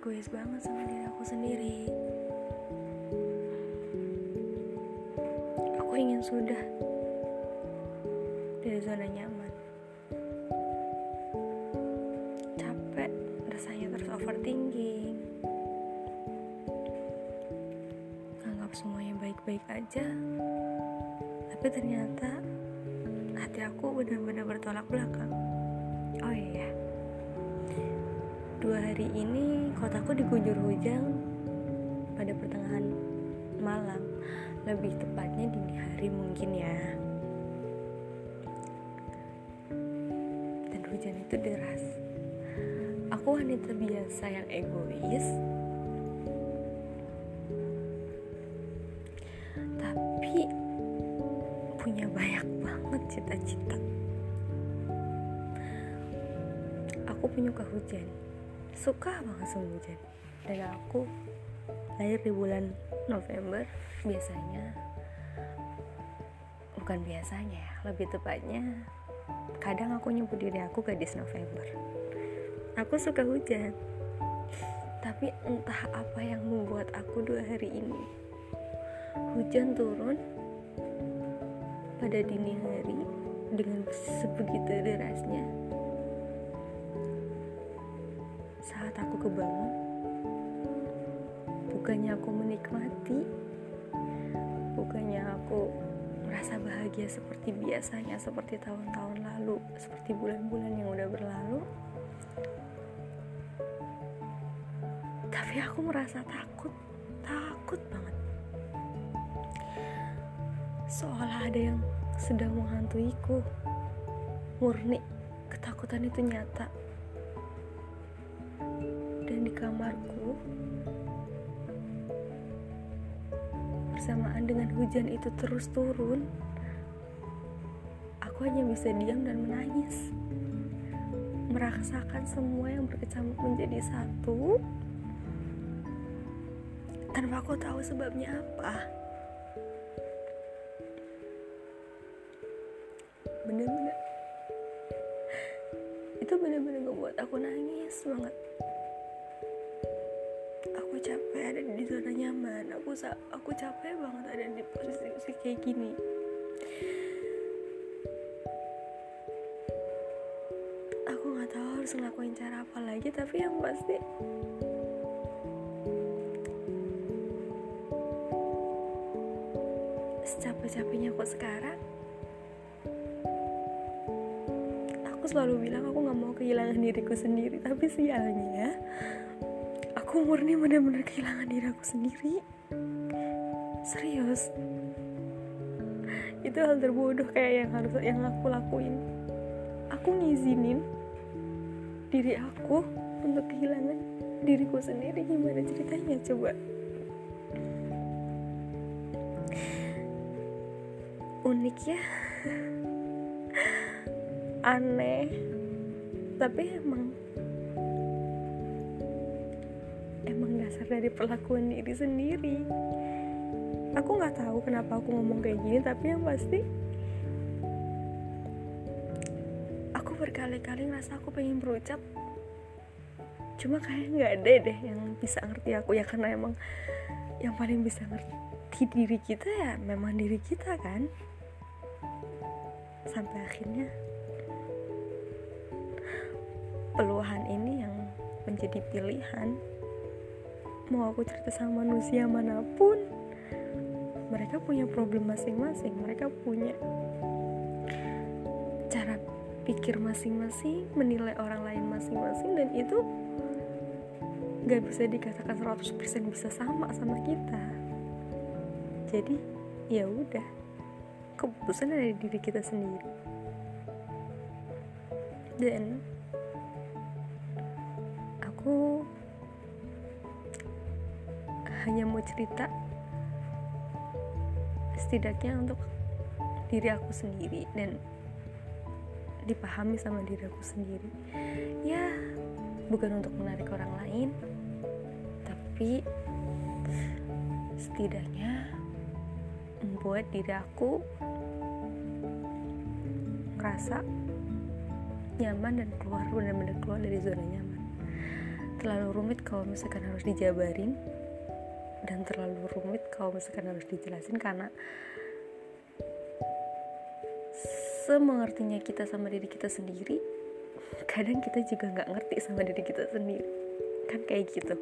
egois banget sama diri aku sendiri. Aku ingin sudah dari zona nyaman. Capek rasanya terus overthinking. Anggap semuanya baik-baik aja. Tapi ternyata hati aku benar-benar bertolak belakang. Oh iya dua hari ini kotaku digujur hujan pada pertengahan malam. Lebih tepatnya dini hari mungkin ya. Dan hujan itu deras. Aku wanita biasa yang egois. Tapi punya banyak banget cita-cita. Aku penyuka hujan suka banget sama hujan. Dan aku lahir di bulan November biasanya bukan biasanya ya lebih tepatnya kadang aku nyebut diri aku gadis November. Aku suka hujan tapi entah apa yang membuat aku dua hari ini hujan turun pada dini hari dengan sebegitu derasnya saat aku kebangun bukannya aku menikmati bukannya aku merasa bahagia seperti biasanya seperti tahun-tahun lalu seperti bulan-bulan yang udah berlalu. Tapi aku merasa takut takut banget. Seolah ada yang sedang menghantuiku. Murni ketakutan itu nyata kamarku bersamaan dengan hujan itu terus turun aku hanya bisa diam dan menangis. Merasakan semua yang berkecamuk menjadi satu tanpa aku tahu sebabnya apa. Bener-bener. Itu bener-bener ngebuat aku nangis banget capek ada di zona nyaman. Aku aku capek banget ada di posisi kayak gini. Aku nggak tahu harus ngelakuin cara apa lagi tapi yang pasti secapek-capeknya aku sekarang aku selalu bilang aku nggak mau kehilangan diriku sendiri tapi sialnya aku murni benar-benar kehilangan diri aku sendiri. Serius. Itu hal terbodoh kayak yang harus yang aku lakuin. Aku ngizinin diri aku untuk kehilangan diriku sendiri. Gimana ceritanya coba? Unik ya. Aneh. Tapi emang emang dasar dari perlakuan diri sendiri. Aku nggak tahu kenapa aku ngomong kayak gini tapi yang pasti aku berkali-kali ngerasa aku pengen berucap. Cuma kayak nggak ada deh yang bisa ngerti aku ya karena emang yang paling bisa ngerti diri kita ya memang diri kita kan. Sampai akhirnya peluhan ini yang menjadi pilihan mau aku cerita sama manusia mana pun mereka punya problem masing-masing. Mereka punya cara pikir masing-masing menilai orang lain masing-masing dan itu gak bisa dikatakan 100% bisa sama sama kita. Jadi ya udah keputusan ada di diri kita sendiri. Dan aku hanya mau cerita setidaknya untuk diri aku sendiri dan dipahami sama diri aku sendiri. Ya bukan untuk menarik orang lain tapi setidaknya membuat diri aku ngerasa nyaman dan keluar benar-benar keluar dari zona nyaman. Terlalu rumit kalau misalkan harus dijabarin terlalu rumit kalau misalkan harus dijelasin karena semengertinya kita sama diri kita sendiri kadang kita juga nggak ngerti sama diri kita sendiri. Kan kayak gitu